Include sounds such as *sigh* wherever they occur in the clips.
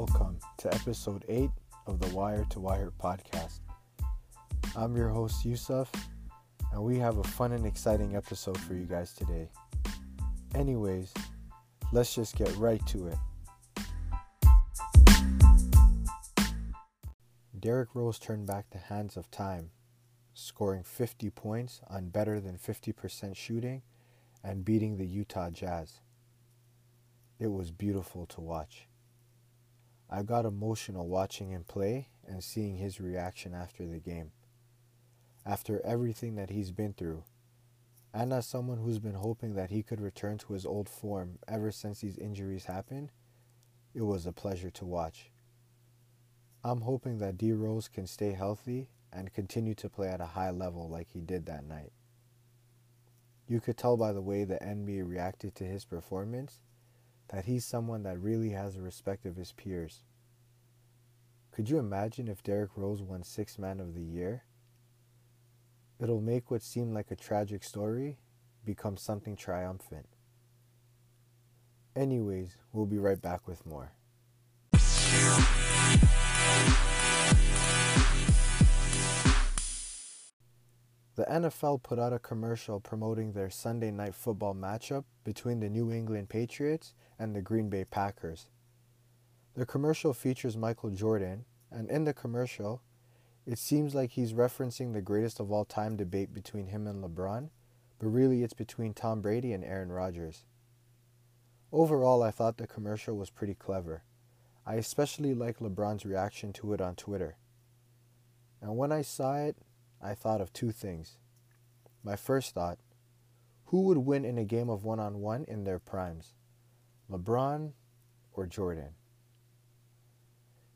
welcome to episode 8 of the Wire to Wire podcast. I'm your host, Yusuf, and we have a fun and exciting episode for you guys today. Anyways, let's just get right to it. Derrick Rose turned back the hands of time, scoring 50 points on better than 50% shooting and beating the Utah Jazz. It was beautiful to watch. I got emotional watching him play and seeing his reaction after the game. After everything that he's been through, and as someone who's been hoping that he could return to his old form ever since these injuries happened, it was a pleasure to watch. I'm hoping that D Rose can stay healthy and continue to play at a high level like he did that night. You could tell by the way the NBA reacted to his performance that he's someone that really has the respect of his peers. Could you imagine if Derrick Rose won Sixth Man of the Year? It'll make what seemed like a tragic story become something triumphant. Anyways, we'll be right back with more. The NFL put out a commercial promoting their Sunday night football matchup between the New England Patriots and the Green Bay Packers. The commercial features Michael Jordan, and in the commercial, it seems like he's referencing the greatest of all time debate between him and LeBron, but really it's between Tom Brady and Aaron Rodgers. Overall, I thought the commercial was pretty clever. I especially like LeBron's reaction to it on Twitter. And when I saw it, I thought of two things. My first thought who would win in a game of one on one in their primes? LeBron or Jordan?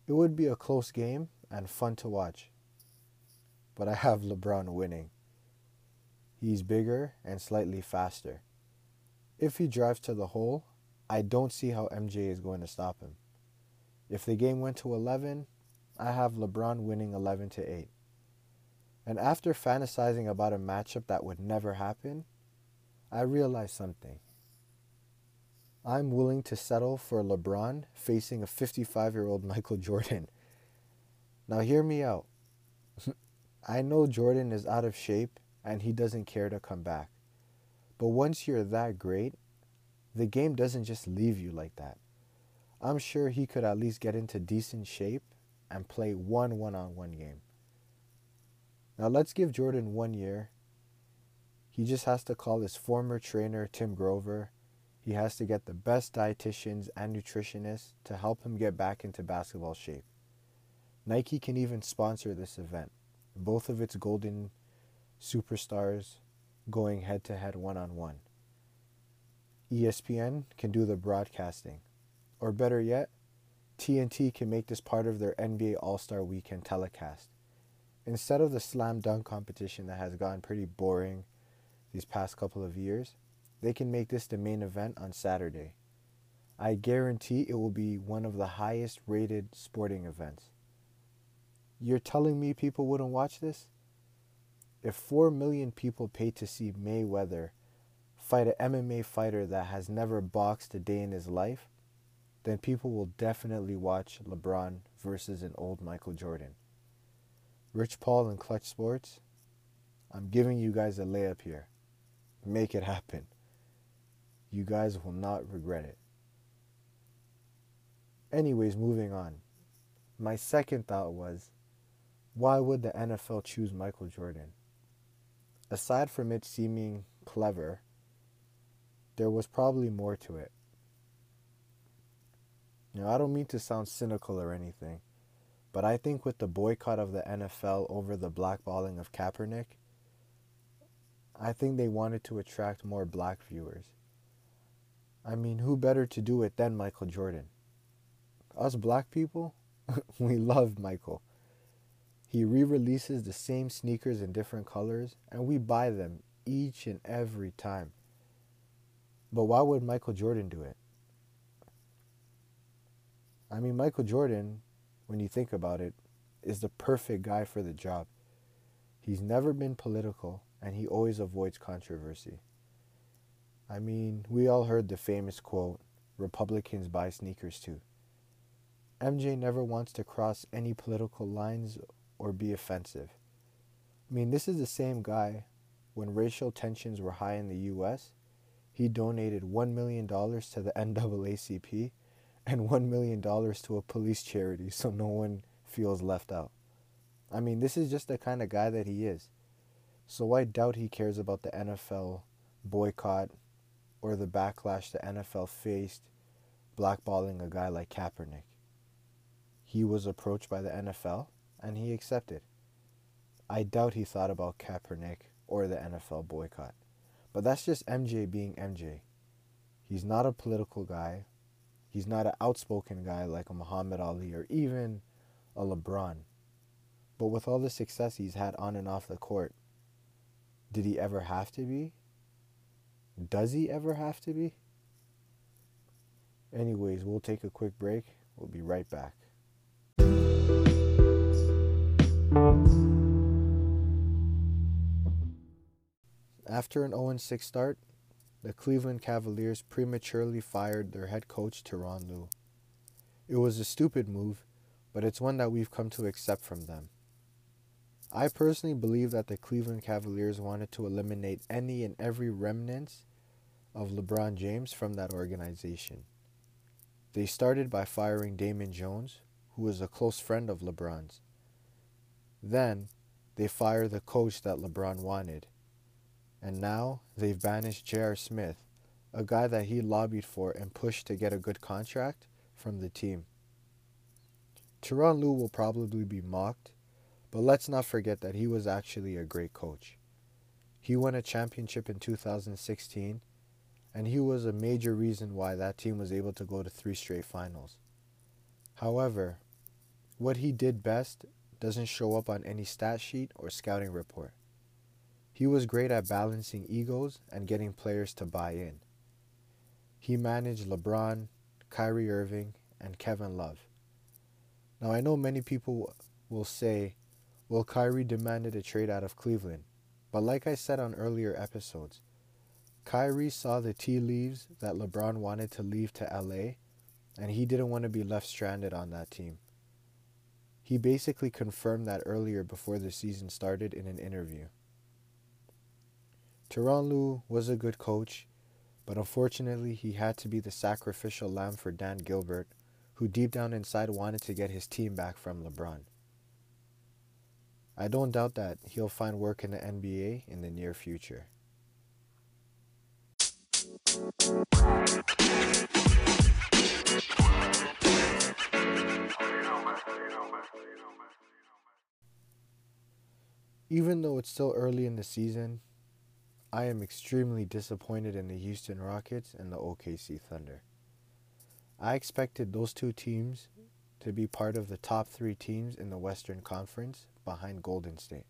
It would be a close game and fun to watch. But I have LeBron winning. He's bigger and slightly faster. If he drives to the hole, I don't see how MJ is going to stop him. If the game went to 11, I have LeBron winning 11 to 8. And after fantasizing about a matchup that would never happen, I realized something. I'm willing to settle for LeBron facing a 55 year old *laughs* Michael Jordan. Now, hear me out. *laughs* I know Jordan is out of shape and he doesn't care to come back. But once you're that great, the game doesn't just leave you like that. I'm sure he could at least get into decent shape and play one one on one game. Now let's give Jordan one year. He just has to call his former trainer, Tim Grover. He has to get the best dietitians and nutritionists to help him get back into basketball shape. Nike can even sponsor this event, both of its golden superstars going head to head one on one. ESPN can do the broadcasting. Or better yet, TNT can make this part of their NBA All Star Weekend telecast instead of the slam dunk competition that has gotten pretty boring these past couple of years, they can make this the main event on Saturday. I guarantee it will be one of the highest rated sporting events. You're telling me people wouldn't watch this? If 4 million people paid to see Mayweather fight an MMA fighter that has never boxed a day in his life, then people will definitely watch LeBron versus an old Michael Jordan. Rich Paul and Klutch Sports, I'm giving you guys a layup here. Make it happen. You guys will not regret it. Anyways, moving on. My second thought was why would the NFL choose Michael Jordan? Aside from it seeming clever, there was probably more to it. Now, I don't mean to sound cynical or anything. But I think with the boycott of the NFL over the blackballing of Kaepernick, I think they wanted to attract more black viewers. I mean, who better to do it than Michael Jordan? Us black people, *laughs* we love Michael. He re releases the same sneakers in different colors, and we buy them each and every time. But why would Michael Jordan do it? I mean, Michael Jordan when you think about it, is the perfect guy for the job. He's never been political and he always avoids controversy. I mean, we all heard the famous quote Republicans buy sneakers too. MJ never wants to cross any political lines or be offensive. I mean, this is the same guy when racial tensions were high in the US. He donated $1 million to the *laughs* NAACP and $1 million to a police charity so no one feels left out. I mean, this is just the kind of guy that he is. So I doubt he cares about the NFL boycott or the backlash the NFL faced blackballing a guy like Kaepernick. He was approached by the NFL and he accepted. I doubt he thought about Kaepernick or the NFL boycott. But that's just MJ being MJ. He's not a political guy. He's not an outspoken guy like a Muhammad Ali or even a LeBron. But with all the success he's had on and off the court, did he ever have to be? Does he ever have to be? Anyways, we'll take a quick break. We'll be right back. After an 0 6 start, the Cleveland Cavaliers prematurely fired their head coach, Tyronn Lue. It was a stupid move, but it's one that we've come to accept from them. I personally believe that the Cleveland Cavaliers wanted to eliminate any and every remnants of LeBron James from that organization. They started by firing Damon Jones, who was a close friend of LeBron's. Then, they fired the coach that LeBron wanted, and now they've banished J.R. Smith, a guy that he lobbied for and pushed to get a good contract from the team. Tyronn Lue will probably be mocked, but let's not forget that he was actually a great coach. He won a championship in 2016, and he was a major reason why that team was able to go to three straight finals. However, what he did best doesn't show up on any stat sheet or scouting report. He was great at balancing egos and getting players to buy in. He managed LeBron, Kyrie Irving, and Kevin Love. Now, I know many people will say, well, Kyrie demanded a trade out of Cleveland. But like I said on earlier episodes, Kyrie saw the tea leaves that LeBron wanted to leave to LA, and he didn't want to be left stranded on that team. He basically confirmed that earlier before the season started in an interview. Tyronn Lue was a good coach, but unfortunately he had to be the sacrificial lamb for Dan Gilbert, who deep down inside wanted to get his team back from LeBron. I don't doubt that he'll find work in the NBA in the near future. Even though it's still early in the season, I am extremely disappointed in the Houston Rockets and the OKC Thunder. I expected those two teams to be part of the top three teams in the Western Conference behind Golden State.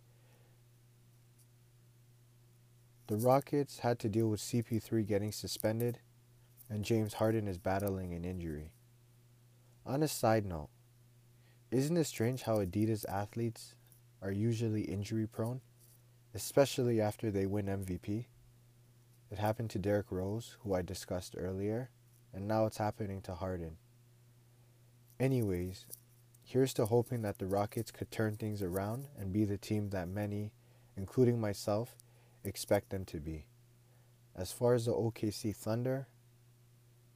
The Rockets had to deal with CP3 getting suspended, and James Harden is battling an injury. On a side note, isn't it strange how Adidas athletes are usually injury prone? especially after they win MVP. It happened to Derrick Rose, who I discussed earlier, and now it's happening to Harden. Anyways, here's to hoping that the Rockets could turn things around and be the team that many, including myself, expect them to be. As far as the OKC Thunder,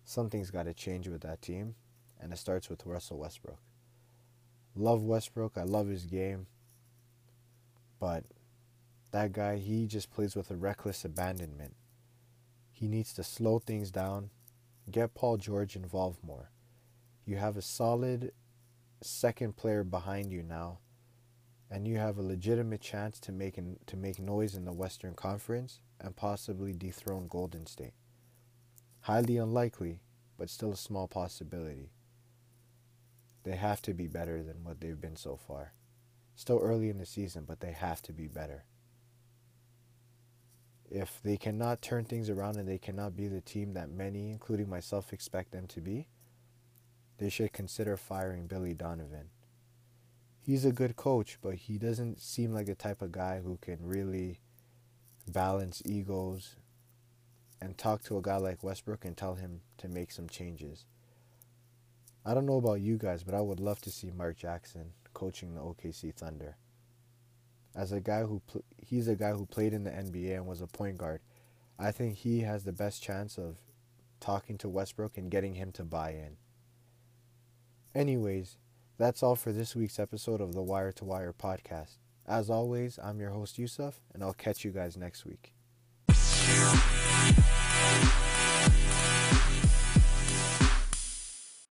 something's got to change with that team, and it starts with Russell Westbrook. Love Westbrook, I love his game, but that guy, he just plays with a reckless abandonment. He needs to slow things down, get Paul George involved more. You have a solid second player behind you now, and you have a legitimate chance to make an, to make noise in the Western Conference and possibly dethrone Golden State. Highly unlikely, but still a small possibility. They have to be better than what they've been so far. Still early in the season, but they have to be better if they cannot turn things around and they cannot be the team that many, including myself, expect them to be, they should consider firing Billy Donovan. He's a good coach, but he doesn't seem like the type of guy who can really balance egos and talk to a guy like Westbrook and tell him to make some changes. I don't know about you guys, but I would love to see Mark Jackson coaching the OKC Thunder. As a guy who pl- he's a guy who played in the NBA and was a point guard, I think he has the best chance of talking to Westbrook and getting him to buy in. Anyways, that's all for this week's episode of the Wire to Wire podcast. As always, I'm your host, Yusuf, and I'll catch you guys next week.